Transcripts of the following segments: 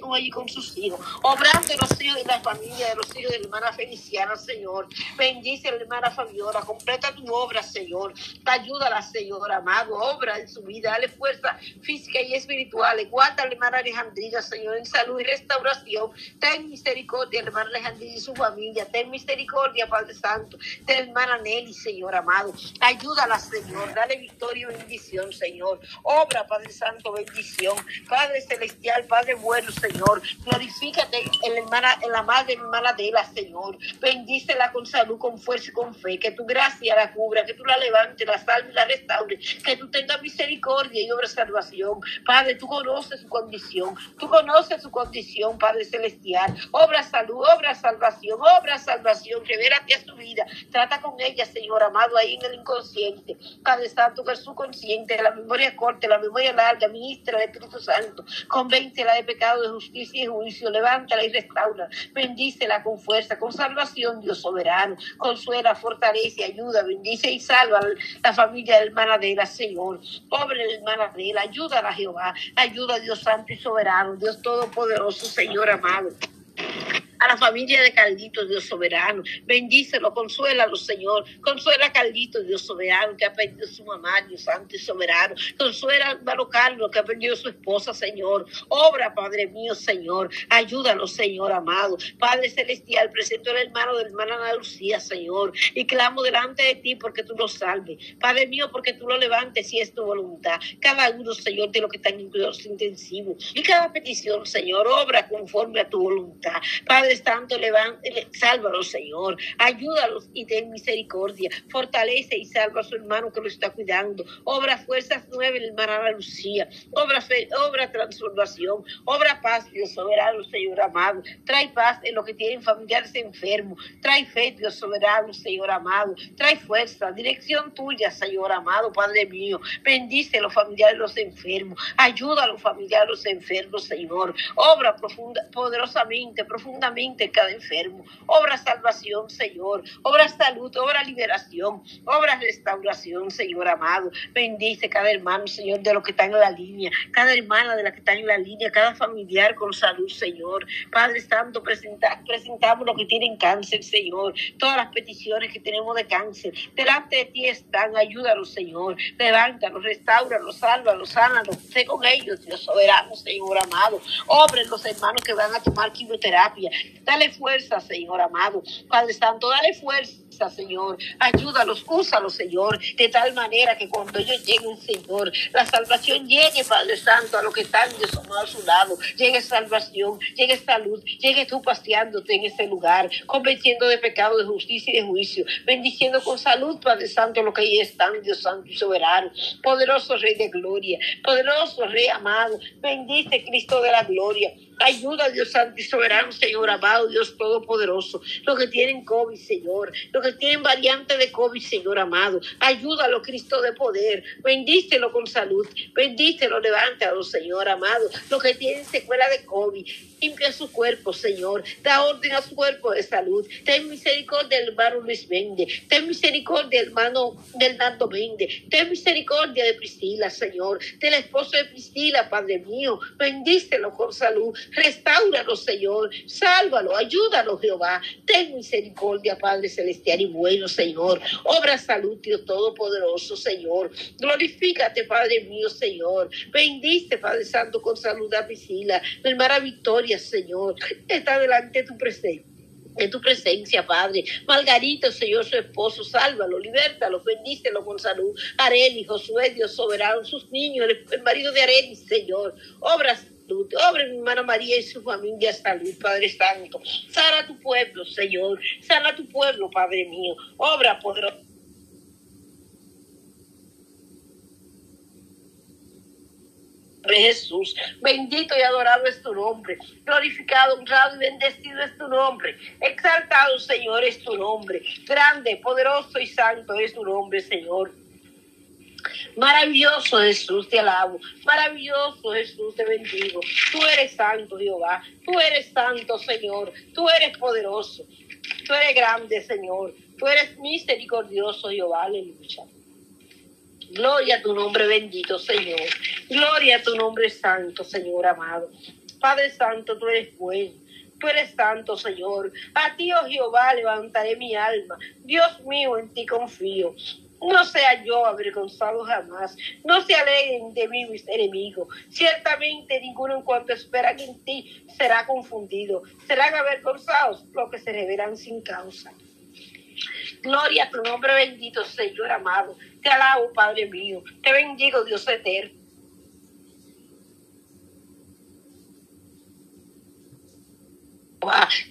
con ella y con sus hijos. Obrando en los hijos de la familia, de los hijos de la hermana Feliciana, Señor. Bendice a la hermana Fabiola. Completa tu obra, Señor. Ayúdala, Señor, amado. Obra en su vida. Dale fuerza física y espiritual. Guarda a la hermana Alejandrina, Señor, en salud y restauración. Ten misericordia, hermana Alejandrina y su familia. Ten misericordia, Padre Santo. De la hermana Nelly, Señor, amado. Ayúdala, Señor. Dale victoria y bendición, Señor. Obra, Padre Santo, bendición. Padre Celestial, Padre bueno, Señor. Glorifícate en la, hermana, en la madre hermana de la, Señor. Bendícela con salud, con fuerza y con fe. Que tu gracia la cubra, que tú la levantes, la salve y la restaure. Que tú tengas misericordia y obra salvación. Padre, tú conoces su condición. Tú conoces su condición, Padre Celestial. Obra salud, obra salvación, obra salvación. Revélate a su vida. Trata con ella, Señor amado, ahí en el inconsciente. Padre Santo, que su consciente, la memoria corta, la memoria larga, ministra el Espíritu Santo. Convéncela de pecado, de justicia y juicio. Levántala y restaura. Bendícela con fuerza, con salvación, Dios soberano. Consuela, fortalece, ayuda, bendice y salva la familia del Manadera, Señor. Pobre el Manadera, ayuda a Jehová. Ayuda a Dios Santo y soberano, Dios Todopoderoso, Señor amado la familia de Caldito, Dios soberano. Bendícelo, consuélalo, Señor. Consuela a Caldito, Dios soberano, que ha perdido su mamá, Dios santo y soberano. Consuela a hermano Carlos, que ha perdido su esposa, Señor. Obra, Padre mío, Señor. Ayúdanos, Señor amado. Padre celestial, presento al hermano de la hermana Ana Lucía, Señor. Y clamo delante de ti porque tú lo salves. Padre mío, porque tú lo levantes si es tu voluntad. Cada uno, Señor, de lo que están en cuidados intensivos. Y cada petición, Señor, obra conforme a tu voluntad. Padre Santo, levante, sálvalo, Señor. Ayúdalos y ten misericordia. Fortalece y salva a su hermano que lo está cuidando. Obra fuerzas nuevas hermana Lucía. Obra, fe, obra transformación. Obra paz, Dios soberano, Señor amado. Trae paz en los que tienen familiares enfermos. Trae fe, Dios soberano, Señor amado. Trae fuerza, dirección tuya, Señor amado, Padre mío. Bendice a los familiares de los enfermos. Ayuda a los familiares de los enfermos, Señor. Obra profunda, poderosamente, profundamente cada enfermo. Obra salvación, Señor. Obra salud, obra liberación, obra restauración, Señor amado. Bendice cada hermano, Señor, de los que están en la línea, cada hermana de la que está en la línea, cada familiar con salud, Señor. Padre Santo, presenta, presentamos los que tienen cáncer, Señor. Todas las peticiones que tenemos de cáncer. Delante de ti están. Ayúdalos, Señor. Levántalos, restauralos, sálvalos, sánalos. Sé con ellos, Dios soberano, Señor amado. Obren los hermanos que van a tomar quimioterapia. Dale fuerza, Señor amado. Padre Santo, dale fuerza. Señor. Ayúdalos, úsalos, Señor, de tal manera que cuando ellos lleguen, Señor, la salvación llegue, Padre Santo, a los que están a su lado. Llegue salvación, llegue salud, llegue tú paseándote en ese lugar, convenciendo de pecado, de justicia y de juicio, bendiciendo con salud, Padre Santo, lo que ahí están, Dios Santo y soberano. Poderoso Rey de gloria, poderoso Rey amado, bendice Cristo de la gloria. Ayuda, Dios Santo y soberano, Señor amado, Dios Todopoderoso. Los que tienen COVID, Señor. Los que tienen variante de COVID, Señor amado. Ayúdalo, Cristo de poder. Bendícelo con salud. Bendícelo, levántalo, Señor amado. Los que tienen secuela de COVID. Limpia su cuerpo, Señor. Da orden a su cuerpo de salud. Ten misericordia del hermano Luis Mende. Ten misericordia, hermano del Nando Mende. Ten misericordia de Priscila, Señor. Del esposo de Priscila, Padre mío. Bendícelo con salud. Restáuralo, Señor. Sálvalo, ayúdalo, Jehová. Ten misericordia, Padre celestial y bueno, Señor. Obra salud, Dios Todopoderoso, Señor. Glorifícate, Padre mío, Señor. Bendice, Padre Santo, con salud a Priscila. Mi hermana Victoria, Señor. Está delante de tu presencia en tu presencia, Padre. Margarito, Señor, su esposo, sálvalo, libértalo, bendícelo con salud. Areli, Josué, Dios soberano, sus niños, el, marido de Areli, Señor. Obras Obra mi hermana María y su familia salud, Padre Santo. Sana tu pueblo, Señor. Sana tu pueblo, Padre mío. Obra poderosa. Jesús, bendito y adorado es tu nombre, glorificado, honrado y bendecido es tu nombre, exaltado Señor es tu nombre, grande, poderoso y santo es tu nombre Señor. Maravilloso Jesús, te alabo. Maravilloso Jesús, te bendigo. Tú eres santo, Jehová. Tú eres santo, Señor. Tú eres poderoso. Tú eres grande, Señor. Tú eres misericordioso, Jehová. Aleluya. Gloria a tu nombre bendito, Señor. Gloria a tu nombre santo, Señor amado. Padre Santo, tú eres bueno. Tú eres santo, Señor. A ti, oh Jehová, levantaré mi alma. Dios mío, en ti confío. No sea yo avergonzado jamás, no se alegren de mí mis enemigos. Ciertamente ninguno en cuanto esperan en ti será confundido. Serán avergonzados los que se revelan sin causa. Gloria a tu nombre bendito, Señor amado. Te alabo, Padre mío. Te bendigo, Dios eterno.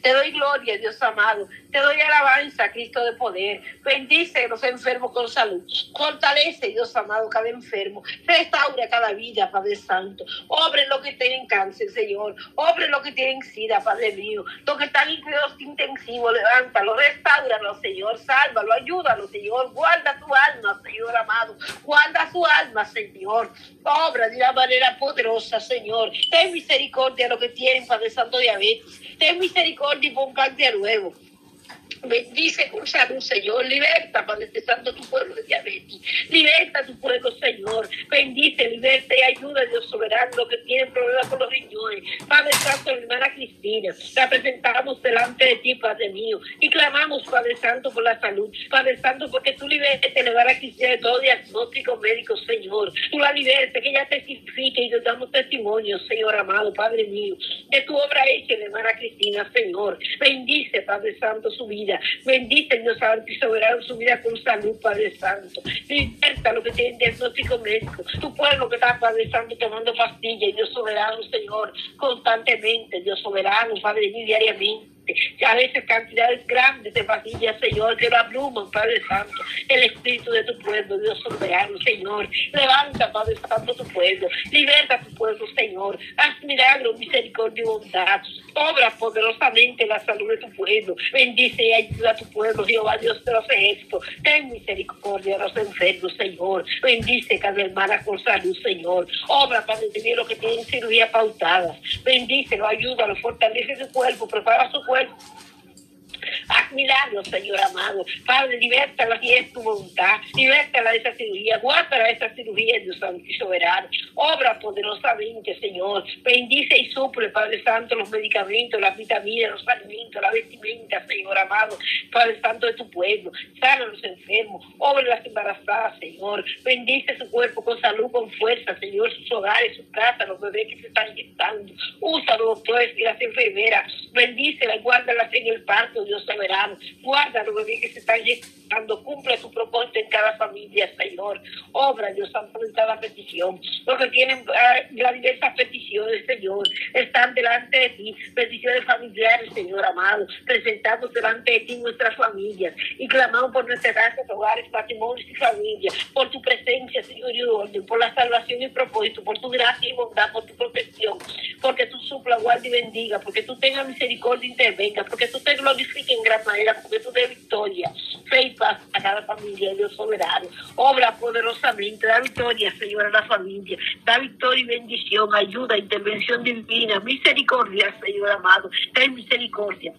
Te doy gloria, Dios amado. Te doy alabanza, Cristo de poder. Bendice a los enfermos con salud. Fortalece, Dios amado, cada enfermo. Restaura cada vida, Padre Santo. Obre lo que tienen cáncer, Señor. Obre lo que tienen sida, Padre mío. Los que están en cuidados intensivos, levántalo, restauralo, Señor. Sálvalo, ayúdalo, Señor. Guarda tu alma, Señor amado. Guarda su alma, Señor. Obra de una manera poderosa, Señor. Ten misericordia de lo que tienen, Padre Santo, diabetes. Ten misericordia y póngate a nuevo. Bendice con salud, Señor. Liberta, Padre Santo, tu pueblo de diabetes. Liberta tu pueblo, Señor. Bendice, liberta y ayuda, Dios soberano, que tienen problemas con los riñones. Padre Santo, hermana Cristina, la presentamos delante de ti, Padre mío. Y clamamos, Padre Santo, por la salud. Padre Santo, porque tú libertes, elevar a Cristina de todo diagnóstico médico, Señor. Tú la libertes, que ella testifique y nos damos testimonio, Señor amado, Padre mío, de tu obra hecha, hermana Cristina, Señor. Bendice, Padre Santo, su vida. Bendice, Dios Santo y soberano, su vida con salud, Padre Santo. Liberta lo que tienen diagnóstico médico. Tu pueblo que está, Padre Santo, tomando pastillas, Dios soberano, Señor, constantemente, Dios soberano, Padre, diariamente a veces cantidades grandes de pastillas, Señor, que lo abruman, Padre Santo, el espíritu de tu pueblo, Dios soberano, Señor. Levanta, Padre Santo, tu pueblo, liberta tu pueblo, Señor. Haz milagros, misericordia y bondad. Obra poderosamente la salud de tu pueblo. Bendice y ayuda a tu pueblo, Jehová, Dios de los ejércitos. Ten misericordia a los enfermos, Señor. Bendice cada hermana con salud, Señor. Obra, Padre de lo que tienen cirugía pautada. Bendícelo, ayúdalo, fortalece su cuerpo, prepara su cuerpo what Haz milagros, Señor amado. Padre, liberta y es tu voluntad. Libertala de esa cirugía. Guárdala de esa cirugía, Dios Santo y soberano. Obra poderosamente, Señor. Bendice y suple, Padre Santo, los medicamentos, las vitaminas, los alimentos, la vestimenta, Señor amado. Padre Santo de tu pueblo. Sana a los enfermos. Obra las embarazadas, Señor. Bendice su cuerpo con salud, con fuerza, Señor. Sus hogares, sus casas, los bebés que se están inyectando. Usa los doctores y las enfermeras. Bendícelas, guárdalas en el parto, Dios soberano. Guarda bebés que se están llegando. Cumple tu propósito en cada familia, Señor. Obra, Dios Santo, en cada petición. Los que tienen uh, las diversas peticiones, Señor, están delante de ti. Peticiones familiares, Señor amado. Presentamos delante de ti nuestras familias. Y clamamos por nuestras casas, hogares, patrimonios y familias. Por tu presencia, Señor, y orden. Por la salvación y propósito. Por tu gracia y bondad. Por tu protección. Porque tú supla, guarda y bendiga. Porque tú tengas misericordia y intervenga. Porque tú te glorifiques gran manera, porque tú de victoria, fe y paz a cada familia, Dios soberano. Obra poderosamente, da victoria, Señor, a la familia. Da victoria y bendición, ayuda, intervención divina, misericordia, Señor amado. Ten misericordia.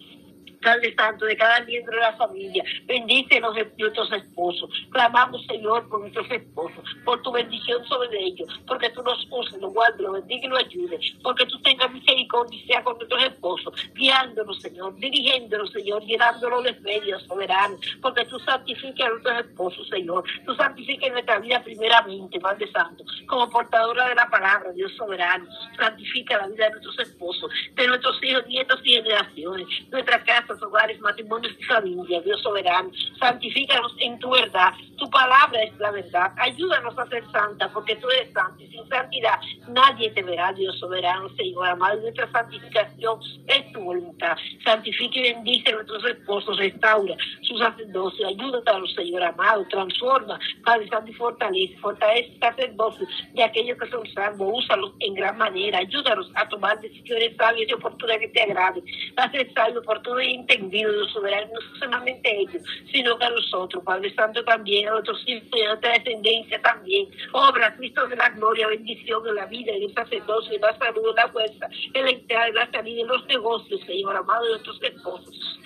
Padre Santo, de cada miembro de la familia. Bendice los nuestros esposos. Clamamos, Señor, por nuestros esposos, por tu bendición sobre ellos, porque tú nos uses, los guardes, los bendiga y los ayudes, porque tú tengas misericordia con nuestros esposos, guiándolos, Señor, dirigiéndolos, Señor, llenándolos de medios soberanos, porque tú santifiques a nuestros esposos, Señor. Tú santifiques nuestra vida primeramente, Padre Santo, como portadora de la palabra, Dios soberano. Santifica la vida de nuestros esposos, de nuestros hijos, nietos y generaciones, nuestra casa hogares, matrimonios y familia, Dios soberano. Santifícanos en tu verdad. Tu palabra es la verdad. Ayúdanos a ser santa, porque tú eres santa. Y sin santidad nadie te verá, Dios soberano, Señor amado. Nuestra santificación es tu voluntad. Santifica y bendice a nuestros esposos, restaura su sacerdocio. Ayúdanos, Señor amado. Transforma, Padre Santo, y fortalece. Fortalece sacerdocio de aquellos que son salvos. Úsalos en gran manera. Ayúdanos a tomar decisiones sabias y oportunas que te agraden. A ser salvo por todo y entendido, soberano, no solamente ellos, sino que a nosotros, Padre Santo también, a nuestros hijos y a nuestra descendencia también. Obra, Cristo de la gloria, bendición en la vida, en el sacerdocio, en la salud, en la fuerza, en la entrada, en la salida, en los negocios, Señor amado, de nuestros esposos.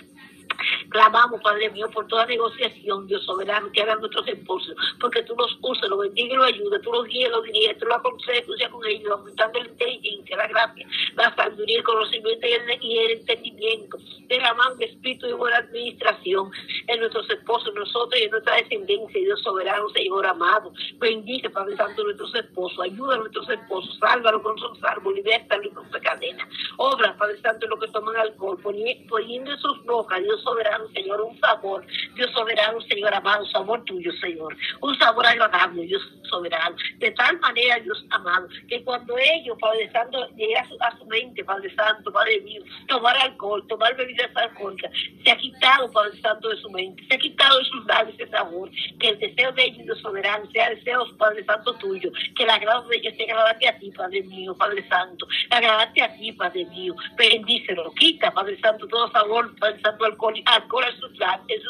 Clamamos, Padre mío, por toda negociación, Dios soberano, que hagan nuestros esposos, porque tú los usas, los bendiga y los ayudas, tú los guías, los diriges, tú los aconsejas, tú con ellos, aumentando la inteligencia, la gracia, la sabiduría, el conocimiento y el, y el entendimiento, derramando espíritu y buena administración en nuestros esposos, nosotros y en nuestra descendencia, Dios soberano, Señor amado. Bendice, Padre Santo, nuestros esposos, ayuda a nuestros esposos, sálvalo con sus salvos, libértalo con su cadena. Obra, Padre Santo, lo que toman alcohol, poniendo en sus bocas, Dios soberano, Señor, un sabor, Dios soberano, Señor amado, sabor tuyo, Señor, un sabor agradable, Dios soberano. De tal manera, Dios amado, que cuando ellos, Padre Santo, llegue a su, mente, Padre Santo, Padre mío, tomar alcohol, tomar bebidas alcohólicas, se ha quitado, Padre Santo, de su mente, se ha quitado de sus labios ese sabor, que el deseo de ellos, Dios soberano, sea deseo, Padre Santo, tuyo, que el agrado de ellos sea agradarte a ti, Padre mío, Padre Santo, agradarte a ti, Padre mío, bendícelo, quita, Padre Santo, todo sabor, Padre Santo, alcohol, alcohol en, sus labios,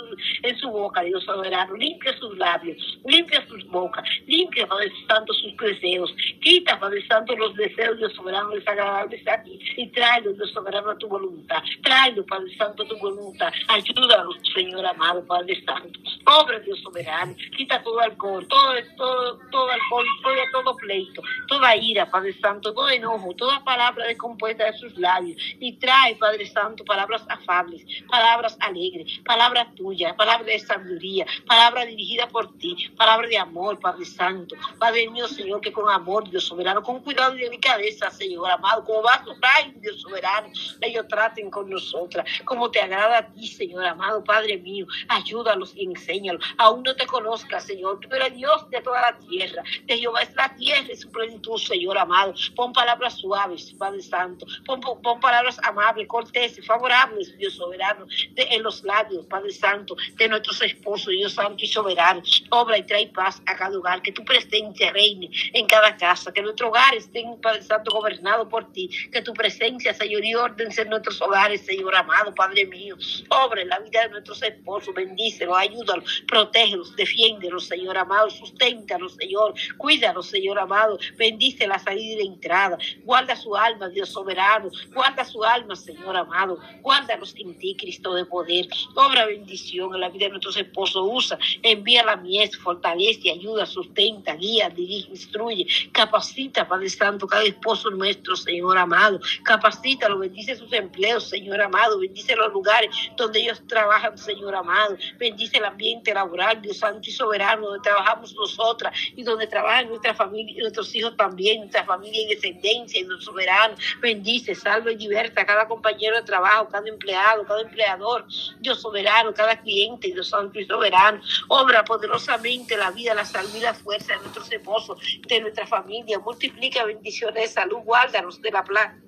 en, su, boca, Dios soberano, limpia sus labios, limpia sus bocas, limpia, Padre Santo, sus deseos, quita, Padre Santo, los deseos, Dios soberano, desagradables a y tráelo, Dios soberano, a tu voluntad, tráelo, Padre Santo, a tu voluntad, ayúdanos, Señor amado, Padre Santo, obra, Dios soberano, quita todo alcohol, todo, todo, todo alcohol, todo, todo pleito, toda ira, Padre Santo, todo enojo, toda palabra descompuesta de sus labios, y trae, Padre Santo, palabras afables, palabras alegres, palabras tuyas, palabras de sabiduría, palabra dirigida por ti, palabra de amor, Padre Santo, Padre mío, Señor, que con amor, Dios soberano, con cuidado y delicadeza, Señor amado, como vas a Dios soberano, ellos traten con nosotras, como te agrada a ti, Señor amado, Padre mío, ayúdalos y enséñalos, aún no te conozcas, Señor, tú eres Dios de toda la tierra, de Jehová es la tierra y su plenitud, Señor amado, pon palabras suaves, Padre Santo, pon, pon, palabras amables, corteses, favorables, Dios soberano, de, en los labios, Padre Santo, de nuestros esposos, Dios Santo y soberano, obra y trae paz a cada hogar, que tu presencia reine en cada casa, que nuestro hogar esté, Padre Santo, gobernado por ti, que tu presencia, Señor, y orden en nuestros hogares, Señor amado, Padre mío, obra en la vida de nuestros esposos, bendícelos, ayúdalos, protégelos, defiéndelos, Señor amado, susténtalos, Señor, cuídalos, Señor amado, bendice la salida y la entrada, guarda su alma, Dios soberano, guarda su alma, Señor amado, guárdalos en ti, Cristo de poder, obra bendición en la vida de nuestros esposos, usa, envía la mies, fortalece, ayuda, sustenta, guía, dirige, instruye, capacita, Padre Santo, cada esposo nuestro, Señor amado, capacita, lo bendice sus empleos, Señor amado, bendice los lugares donde ellos trabajan, Señor amado, bendice el ambiente laboral, Dios Santo y Soberano, donde trabajamos nosotras y donde trabajan nuestra familia, y nuestros hijos también, nuestra familia y descendencia, y nuestro soberano, bendice, salve y liberta cada compañero de trabajo, cada empleado, cada empleador, Dios soberano, cada cliente, Dios Santo y Soberano, obra poderosamente la vida, la salud y la fuerza de nuestros esposos, de nuestra familia, multiplica bendiciones de salud, guárdanos de la plaga.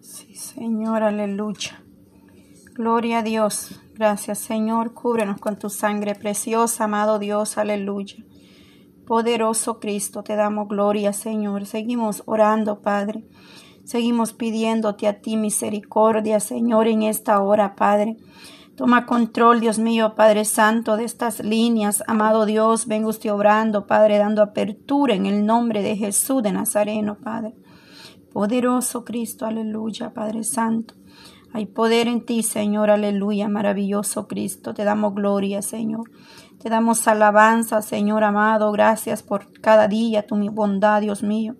Sí, Señor, aleluya. Gloria a Dios. Gracias, Señor. Cúbrenos con tu sangre preciosa, amado Dios. Aleluya. Poderoso Cristo, te damos gloria, Señor. Seguimos orando, Padre. Seguimos pidiéndote a ti misericordia, Señor, en esta hora, Padre. Toma control, Dios mío, Padre Santo, de estas líneas. Amado Dios, venga usted obrando, Padre, dando apertura en el nombre de Jesús de Nazareno, Padre. Poderoso Cristo, aleluya, Padre Santo. Hay poder en ti, Señor, aleluya, maravilloso Cristo. Te damos gloria, Señor. Te damos alabanza, Señor amado. Gracias por cada día, tu bondad, Dios mío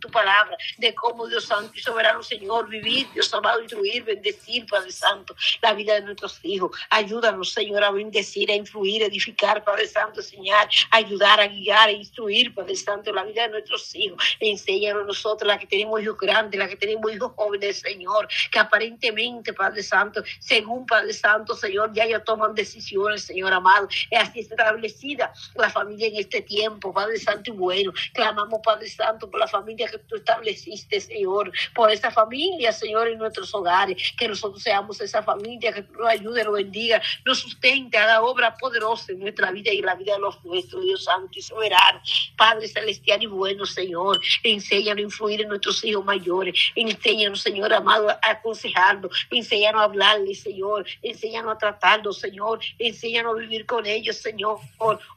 tu palabra, de cómo Dios Santo y Soberano Señor, vivir, Dios amado, instruir, bendecir, Padre Santo, la vida de nuestros hijos. Ayúdanos, Señor, a bendecir, a influir, a edificar, Padre Santo, enseñar, ayudar, a guiar, a instruir, Padre Santo, la vida de nuestros hijos. Enséñanos nosotros, la que tenemos hijos grandes, la que tenemos hijos jóvenes, Señor, que aparentemente, Padre Santo, según Padre Santo, Señor, ya ellos toman decisiones, Señor amado. Es así establecida la familia en este tiempo, Padre Santo y bueno. Clamamos, Padre Santo, por la familia que tú estableciste, Señor, por esta familia, Señor, en nuestros hogares, que nosotros seamos esa familia, que tú nos ayude, nos bendiga, nos sustente, haga obra poderosa en nuestra vida y en la vida de los nuestros, Dios Santo y soberano, Padre celestial y bueno, Señor, enséñanos a influir en nuestros hijos mayores, enséñanos, Señor amado, a aconsejarlos, enséñanos a hablarles, Señor, enséñanos a tratarlos, Señor, enséñanos a vivir con ellos, Señor,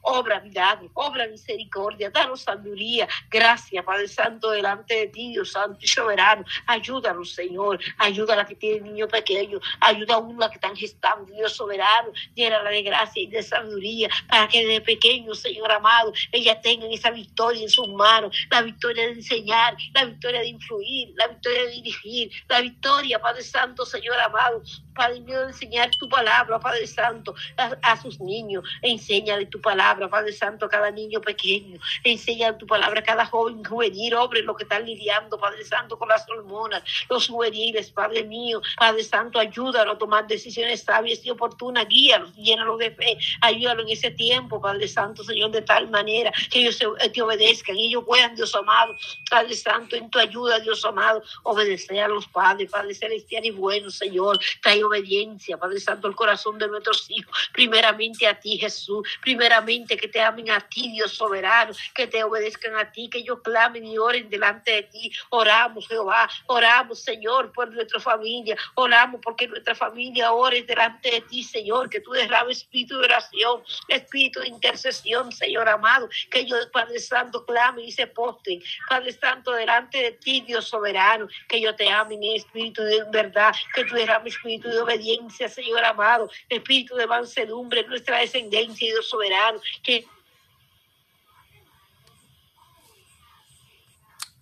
obra milagro, obra misericordia, danos sabiduría, gracias, Padre Santo Delante de ti, Dios Santo y soberano. Ayúdanos, Señor. Ayuda a la que tiene niño pequeño. Ayuda a una que están gestando, Dios soberano. Llénala de gracia y de sabiduría para que desde pequeño, Señor amado, ellas tengan esa victoria en sus manos. La victoria de enseñar, la victoria de influir, la victoria de dirigir, la victoria, Padre Santo, Señor amado. Padre mío, enseñar tu palabra, Padre Santo, a, sus niños. Enséñale tu palabra, Padre Santo, a cada niño pequeño. Enseña tu palabra a cada joven juvenil, hombre, lo que están lidiando, Padre Santo, con las hormonas, los juveniles, Padre mío. Padre Santo, ayúdalo a tomar decisiones sabias y oportunas. Guíalos, llénalos de fe. Ayúdalo en ese tiempo, Padre Santo, Señor, de tal manera que ellos te obedezcan y ellos puedan, Dios amado, Padre Santo, en tu ayuda, Dios amado, obedecer a los padres, Padre celestial y bueno, Señor. Trae obediencia, Padre Santo, el corazón de nuestros hijos. Primeramente a ti, Jesús. Primeramente que te amen a ti, Dios soberano. Que te obedezcan a ti, que ellos clamen y oren delante de ti. Oramos, Jehová. Oramos, Señor, por nuestra familia. Oramos porque nuestra familia ore delante de ti, Señor. Que tú derrames espíritu de oración, espíritu de intercesión, Señor amado. Que ellos, Padre Santo, clamen y se posten. Padre Santo, delante de ti, Dios soberano. Que yo te amen en espíritu de verdad. Que tú derrames espíritu de obediencia, Señor amado, espíritu de mansedumbre, nuestra descendencia y Dios soberano, que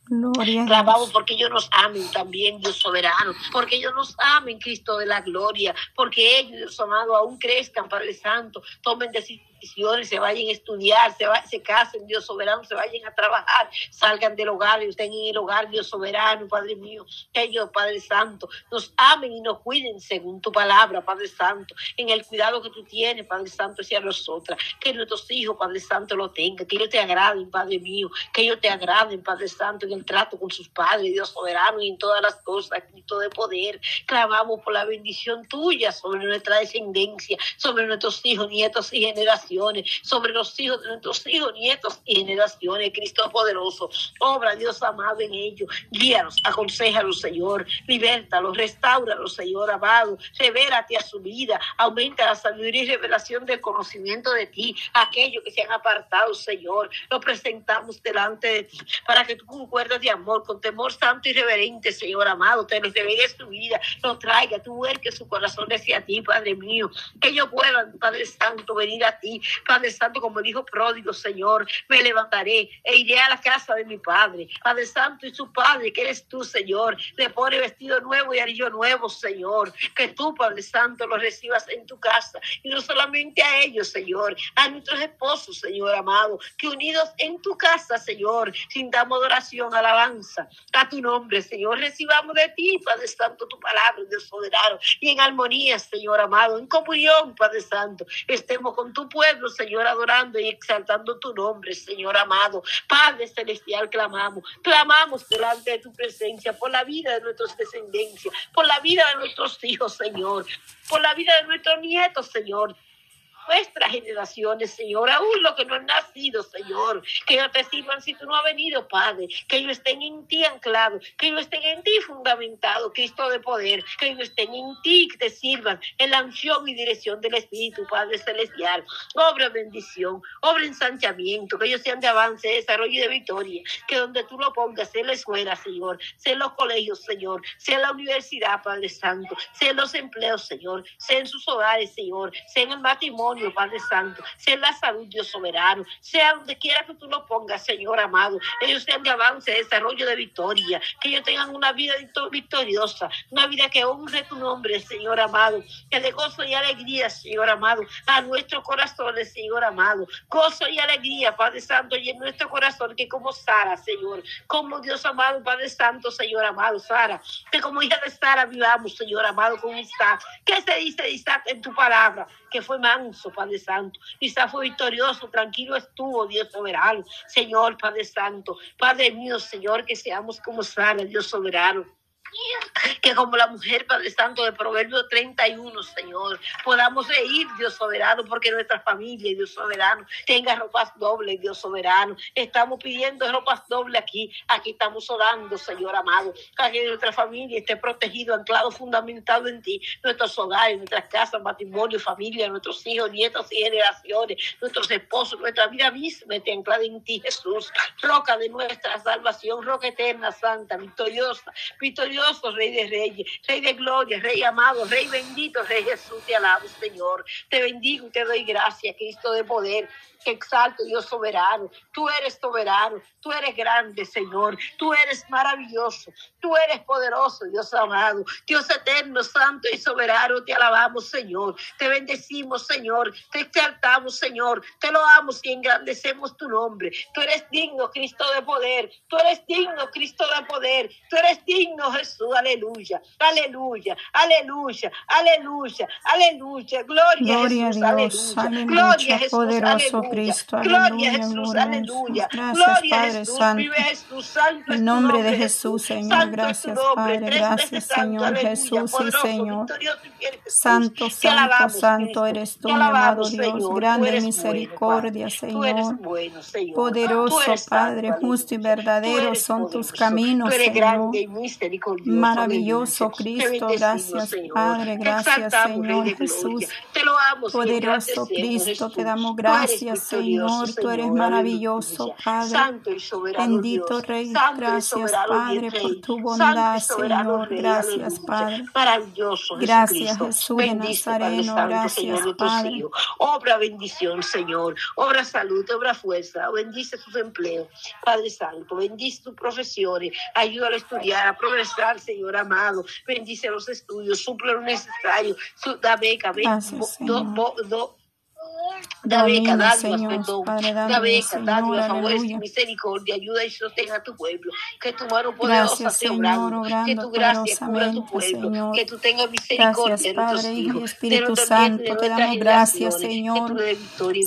Gloria Clamamos porque ellos nos amen también, Dios soberano, porque ellos nos amen, Cristo de la gloria, porque ellos, Dios amado, aún crezcan, Padre Santo, tomen decisiones se vayan a estudiar, se, se casen, Dios soberano, se vayan a trabajar, salgan del hogar y estén en el hogar, Dios soberano, Padre mío, que ellos, Padre Santo, nos amen y nos cuiden según tu palabra, Padre Santo, en el cuidado que tú tienes, Padre Santo, hacia nosotras, que nuestros hijos, Padre Santo, lo tengan, que ellos te agraden, Padre mío, que ellos te agraden, Padre Santo, en el trato con sus padres, Dios soberano, y en todas las cosas, Cristo de poder, clamamos por la bendición tuya sobre nuestra descendencia, sobre nuestros hijos, nietos y generaciones sobre los hijos de nuestros hijos, nietos y generaciones. Cristo poderoso, obra Dios amado en ellos. Guíalos, aconsejalos, Señor. Libértalos, restauralos, Señor amado. Revélate a su vida. Aumenta la sabiduría y revelación del conocimiento de ti. Aquellos que se han apartado, Señor, lo presentamos delante de ti para que tú concuerdas de amor, con temor santo y reverente, Señor amado, te les reveles tu vida, lo traiga, tú que su corazón hacia ti, Padre mío. Que ellos puedan, Padre Santo, venir a ti Padre Santo, como dijo pródigo, Señor, me levantaré e iré a la casa de mi Padre. Padre Santo y su Padre, que eres tú, Señor, le pone vestido nuevo y anillo nuevo, Señor. Que tú, Padre Santo, lo recibas en tu casa. Y no solamente a ellos, Señor, a nuestros esposos, Señor amado, que unidos en tu casa, Señor, sintamos adoración, alabanza a tu nombre, Señor. Recibamos de ti, Padre Santo, tu palabra, Dios soberano, y en armonía, Señor amado, en comunión, Padre Santo, estemos con tu pueblo Señor, adorando y exaltando tu nombre, Señor amado. Padre celestial, clamamos, clamamos delante de tu presencia por la vida de nuestros descendencias, por la vida de nuestros hijos, Señor, por la vida de nuestros nietos, Señor nuestras generaciones, Señor, aún los que no han nacido, Señor, que ellos te sirvan si tú no has venido, Padre, que ellos estén en ti anclados, que ellos estén en ti fundamentados, Cristo de poder, que ellos estén en ti, que te sirvan en la unción y dirección del Espíritu, Padre Celestial. Obra bendición, obra ensanchamiento, que ellos sean de avance, desarrollo y de victoria, que donde tú lo pongas, sea la escuela, Señor, sea los colegios, Señor, sea la universidad, Padre Santo, sea los empleos, Señor, sea en sus hogares, Señor, sea en el matrimonio, Padre Santo, sea la salud, Dios soberano, sea donde quiera que tú lo pongas, Señor amado. Ellos sean de avance, de desarrollo, de victoria, que ellos tengan una vida victoriosa, una vida que honre tu nombre, Señor amado, que de gozo y alegría, Señor amado, a nuestros corazones, Señor amado, gozo y alegría, Padre Santo, y en nuestro corazón, que como Sara, Señor, como Dios amado, Padre Santo, Señor amado, Sara, que como hija de Sara vivamos, Señor amado, con Isaac. ¿Qué se dice Isaac en tu palabra? Que fue manso Padre Santo. Quizás fue victorioso, tranquilo estuvo, Dios soberano. Señor, Padre Santo, Padre mío, Señor, que seamos como Sara, Dios soberano que como la mujer, Padre Santo, de Proverbio 31, Señor, podamos reír, Dios soberano, porque nuestra familia, Dios soberano, tenga ropas dobles, Dios soberano. Estamos pidiendo ropas dobles aquí, aquí estamos orando, Señor amado, para que nuestra familia esté protegido, anclado, fundamentado en ti, nuestros hogares, nuestras casas, matrimonio, familia, nuestros hijos, nietos y generaciones, nuestros esposos, nuestra vida misma esté anclada en ti, Jesús, roca de nuestra salvación, roca eterna, santa, victoriosa, victorioso, Rey de Reyes, Rey de Gloria, Rey amado, Rey bendito, Rey Jesús, te alabo, Señor. Te bendigo y te doy gracias, Cristo de poder exalto, Dios soberano. Tú eres soberano, tú eres grande, Señor. Tú eres maravilloso, tú eres poderoso, Dios amado. Dios eterno, santo y soberano, te alabamos, Señor. Te bendecimos, Señor. Te exaltamos, Señor. Te lo amos y engrandecemos tu nombre. Tú eres digno, Cristo de poder. Tú eres digno, Cristo de poder. Tú eres digno, Jesús. Aleluya, aleluya, aleluya, aleluya, aleluya. Gloria, a Jesús, aleluya. Gloria a Jesús, poderoso aleluya. Cristo, Gloria aleluya, Jesús, aleluya. Gracias, Gloria Padre Jesús, Santo. En nombre de Jesús, Señor, Santo gracias, Padre, gracias, Señor aleluya, Jesús, sí, poderoso, Señor. fiel Jesús. Santo, santo, alabamos, santo eres tú, mi amado Dios, Señor. Grande misericordia, bueno, Señor. bueno, Señor. Poderoso santo, Padre, justo y verdadero son tus caminos, Señor. Maravilloso Cristo, gracias, Señor. Padre, gracias, Señor Jesús. Poderoso Cristo, te damos gracias, Señor. Tú eres maravilloso, Padre. Santo y soberano Bendito. Rey, gracias, Padre, por tu bondad, Señor. Gracias. Padre. Maravilloso Gracias. Jesús de Nazareno. Santo, Gracias, tus Padre. Obra bendición, Señor. Obra salud, obra fuerza. Bendice sus empleos, Padre Santo. Bendice sus profesiones. Ayúdalo a estudiar, a progresar, Señor amado. Bendice los estudios. Suple lo necesario. Su- Da beca, beca. Gracias, do- Da beca, Domina, dádivas, Señor, perdón. Padre, Da dádivas, beca, Señor, dádivas, favores y aleluya. misericordia. Ayuda y sostenga a tu pueblo. Que tu mano poderosa Señor, obrando. Que obrando tu gracia cubra a tu poderosamente, pueblo. Señor. Que tú tengas misericordia Gracias, de nuestros Padre, hijos. Espíritu de Santo, de te damos gracias. Señor.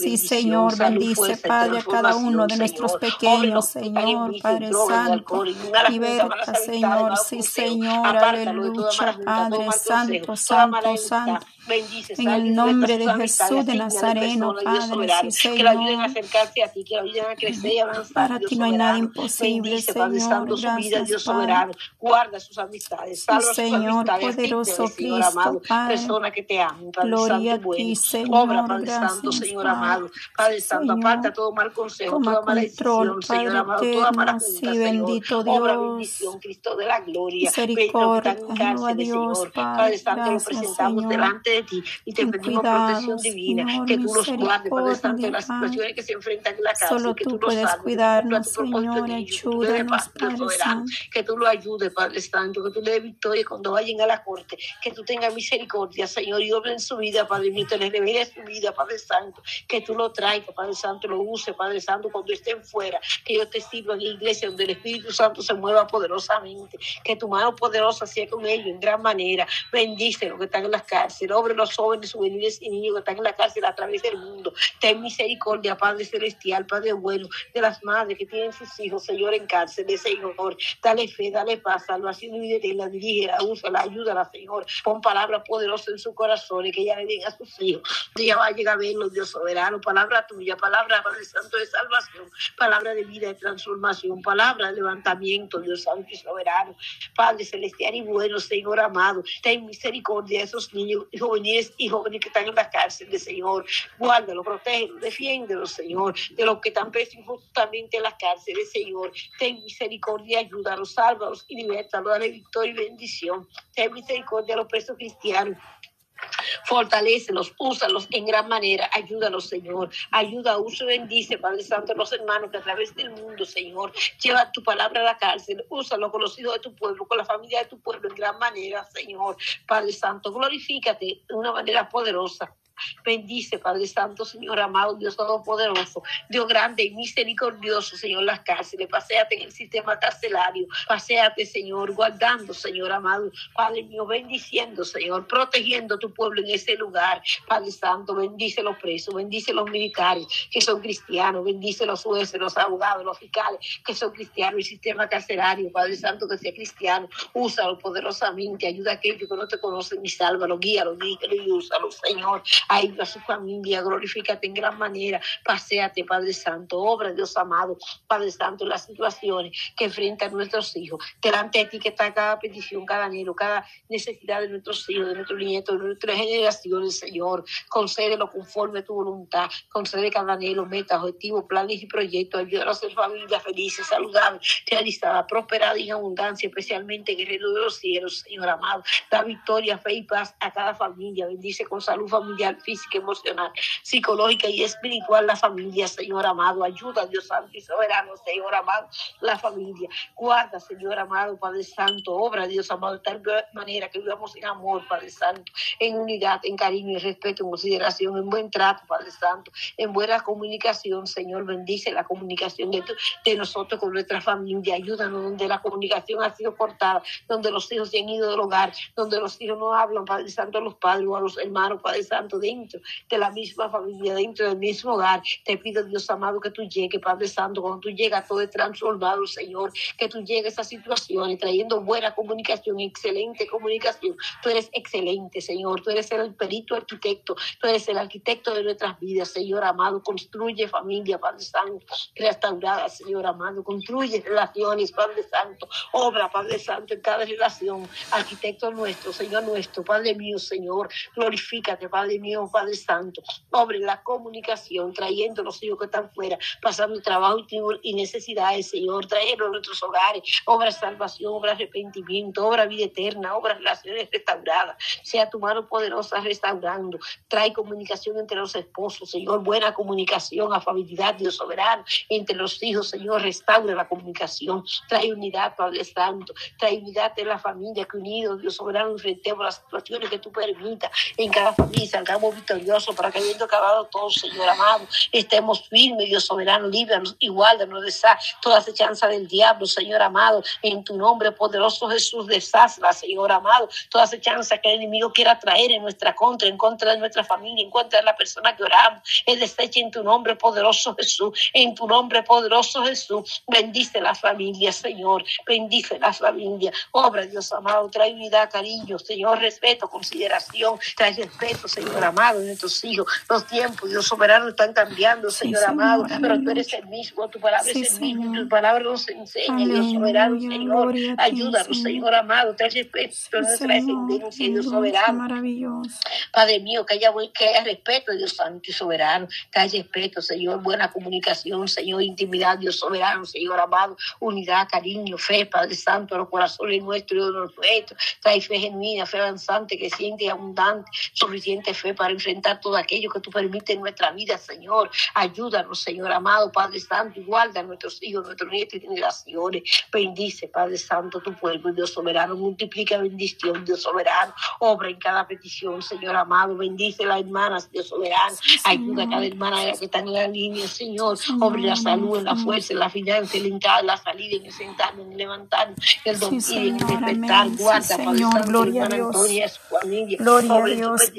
Sí, Señor, bendice, fuerza Padre, a cada uno de nuestros Señor. pequeños, Señor, Padre Santo. Liberta, Señor, sí. Señor, aleluya, Padre Santo, Santo. Santo. Bendice, En el nombre de sus Jesús de Nazareno, Padre, sí, que lo ayuden a Señor. acercarse a ti, que lo ayuden a crecer y avanzar. Para Dios ti no hay nada imposible, Bendice, Padre Señor. Santo, su vida, Dios Padre. soberano. Guarda sus amistades, Sí, salva sus Señor, amistades. poderoso Asísteles, Señor Cristo, amado. Padre. Personas que te aman, Padre Gloria Santo bueno. ti, Señor. Obra, Padre Santo, Gracias, Señor Padre. amado. Padre Santo, Señor, aparta todo mal consejo, Toma toda mala decisión, Señor Padre amado, toda mala junta, sí, Señor. bendito Obra Dios. bendición, Cristo de la gloria. Misericordia, Dios, Señor. Padre. Padre Santo, lo presentamos Señor. delante de ti y te pedimos protección divina, Señor, que tú los guardes, Padre Santo, en las situaciones que se enfrentan en la Solo que tú tú los puedes salves, tú cuidarnos, Señor. tú des Ayúdanos, Padre Santo. que tú lo ayudes, Padre Santo, que tú le des victoria cuando vayan a la corte, que tú tengas misericordia, Señor, y obra en su vida, Padre mío, te le revele su vida, Padre Santo, que tú lo traigas, Padre Santo, lo use, Padre Santo, cuando estén fuera, que ellos te sirvan en la iglesia donde el Espíritu Santo se mueva poderosamente, que tu mano poderosa sea con ellos en gran manera, bendice los que están en las cárceles, los jóvenes, juveniles y niños que están en la cárcel a través del mundo, ten misericordia, Padre Celestial, Padre bueno, de las madres que tienen sus hijos, Señor, en cárceles, Señor, dale fe, dale paz, salvación y la dirige, úsala, ayúdala, Señor, pon palabras poderosas en su corazón y que ella le diga a sus hijos, ella va a llegar a verlo, Dios soberano, palabra tuya, palabra, Padre Santo, de salvación, palabra de vida, de transformación, palabra de levantamiento, Dios Santo y soberano, Padre celestial y bueno, Señor amado, ten misericordia de esos niños, jóvenes y jóvenes que están en la cárcel, Señor, guárdalo, protégelo, defiéndelo, Señor, de los que están presos injustamente en las cárceles, Señor, ten misericordia, ayúdalos, sálvalos y libertalos, dale victoria y bendición, ten misericordia a los presos cristianos, Fortalécelos, úsalos en gran manera, ayúdalos, Señor. Ayuda, usa y bendice, Padre Santo, los hermanos que a través del mundo, Señor, lleva tu palabra a la cárcel. Úsalo con los hijos de tu pueblo, con la familia de tu pueblo en gran manera, Señor. Padre Santo, glorifícate de una manera poderosa. Bendice, Padre Santo, Señor amado, Dios Todopoderoso, Dios grande y misericordioso, Señor, las cárceles. Paseate en el sistema carcelario. Paseate, Señor, guardando, Señor amado. Padre mío, bendiciendo, Señor, protegiendo tu pueblo en ese lugar. Padre Santo, bendice los presos, bendice los militares que son cristianos, bendice los jueces, los abogados, los fiscales que son cristianos, el sistema carcelario, Padre Santo, que sea cristiano. Úsalo poderosamente, ayuda a aquellos que no te conocen y sálvalo, guíalo, guíalo y úsalo, Señor. Ayuda a su familia, glorifícate en gran manera. Paseate, Padre Santo, obra, Dios amado, Padre Santo, las situaciones que enfrentan nuestros hijos. Delante de ti que está cada petición, cada anhelo, cada necesidad de nuestros hijos, de nuestros nietos, de nuestras generaciones, Señor. Concédelo conforme a tu voluntad. Concede cada anhelo, meta, objetivo, planes y proyectos. Ayúdanos a ser familia feliz, saludable, realizada, prosperada y en abundancia, especialmente en el reino de los cielos, Señor amado. Da victoria, fe y paz a cada familia. Bendice con salud familiar, física, emocional, psicológica y espiritual la familia, Señor amado. Ayuda, Dios Santo y soberano, Señor amado, la familia. Guarda, Señor amado, Padre Santo. Obra, Dios amado, de tal manera que vivamos en amor, Padre Santo, en unidad, en cariño, en respeto, en consideración, en buen trato, Padre Santo, en buena comunicación, Señor. Bendice la comunicación de, de nosotros con nuestra familia. Ayúdanos donde la comunicación ha sido cortada, donde los hijos se han ido del hogar, donde los hijos no hablan, Padre Santo, a los padres o a los hermanos, Padre Santo, dentro de la misma familia, dentro del mismo hogar. Te pido, Dios amado, que tú llegues, Padre Santo, cuando tú llegas todo es transformado, Señor, que tú llegues a situaciones trayendo buena comunicación, excelente comunicación. Tú eres excelente, Señor, tú eres el perito arquitecto, tú eres el arquitecto de nuestras vidas, Señor amado, construye familia, Padre Santo, restaurada, Señor amado, construye relaciones, Padre Santo, obra, Padre Santo, en cada relación, arquitecto nuestro, Señor nuestro, Padre mío, Señor, glorifícate, Padre mío, Padre Santo, obre la comunicación, trayendo los hijos que están fuera, pasando trabajo y necesidades, Señor, trayendo a nuestros hogares, obra salvación, obra arrepentimiento, obra vida eterna, obra relaciones restauradas, sea tu mano poderosa restaurando, trae comunicación entre los esposos, Señor, buena comunicación, afabilidad, Dios soberano, entre los hijos, Señor, restaura la comunicación, trae unidad, Padre Santo, trae unidad en la familia, que unidos, Dios soberano, enfrentemos las situaciones que tú permitas en cada familia, salgamos victoriosos para que habiendo acabado todo, Señor amado, estemos firmes, Dios soberano, líbranos y guárdanos de esa, toda acechanza del diablo, Señor amado, en tu nombre poderoso Jesús, deshazla, Señor amado, toda acechanza que el enemigo quiera traer en nuestra contra, en contra de nuestra familia, en contra de la persona que oramos, es desecha en tu nombre poderoso Jesús, en tu nombre poderoso Jesús, bendice las familias, Señor, bendice las familias, obra Dios amado, trae unidad, cariño, Señor, respeto, consideración, trae respeto, Señor amado, de nuestros hijos, los tiempos, Dios soberano, están cambiando, Señor, Sí, amado, Señor, pero tú eres el mismo, tu palabra Sí, es el mismo, tu palabra nos enseña, Dios soberano, Señor, ti, ayúdanos, Señor. Amado, trae respeto a nuestra descendencia, Dios soberano, maravilloso. Padre mío, que haya, que haya respeto, Dios santo y soberano, que haya respeto, Señor, buena comunicación, Señor, intimidad, Dios soberano, Señor amado, unidad, cariño, fe, Padre Santo, a los corazones nuestros y de los nuestros, trae fe genuina, fe avanzante, que siente y abundante, suficiente fe para enfrentar todo aquello que tú permites en nuestra vida, Señor, ayúdanos, Señor amado, Padre Santo, y guarda a nuestros hijos, nuestros nietos y generaciones, bendice, Padre Santo, tu pueblo, Dios soberano, multiplica bendición, Dios soberano, obra en cada petición, Señor amado, bendice las hermanas, Dios soberano, ayuda a cada hermana que está en la línea, Señor, obre la salud, en la fuerza, en la finanza, en la entrada, en la salida, en el sentarme, en el levantarme, en el dormir, en el despertar, guarda, Padre Santo, gloria a Dios. Gloria a Dios,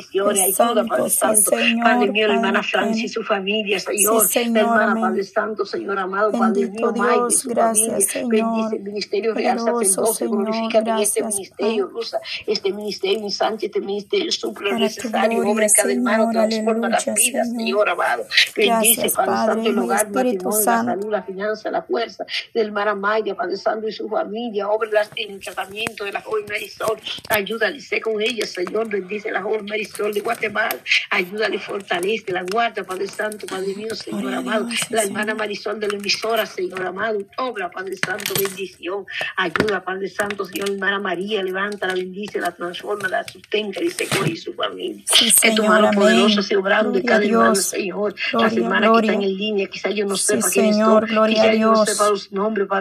ayuda, Padre santo, sí, Santo, Padre Señor, mío, la hermana Padre Francis y su familia, Señor, Sí, la Señor, hermana amén. Padre Santo, Señor amado, Padre Bendito mío, Mike y su gracias, familia, bendice Señor. el ministerio real Señor, glorifícate en este ministerio, Padre. usa este ministerio, ensanche este ministerio, suple necesario, obra en cada hermano, Señor, transforma las vidas, Señor. Señor amado, bendice, Padre Santo, Padre, el mi hogar, matrimonio, la Santo. salud, la finanza, la fuerza del hermana Maya, Padre Santo y su familia, obra en el tratamiento de la joven Marisol, ayúdale, sé con ella, Señor, bendice la joven Marisol de Guatemala, ayúdale, fortalece, la guarda, Padre Santo, Padre mío, Señor amado, sí, la hermana. Marisol de la emisora, Señor amado, obra, Padre Santo, bendición, ayuda, Padre Santo, Señor, hermana María, levanta, la bendice, la transforma, la sustenta y se y su familia. Sí, Que tu mano poderosa sea obrando a cada hermano. Señor. Las hermanas que están en línea, quizás yo no Sí, sepa quiénes Señor, son, gloria a quizás yo no sepa los nombres, Padre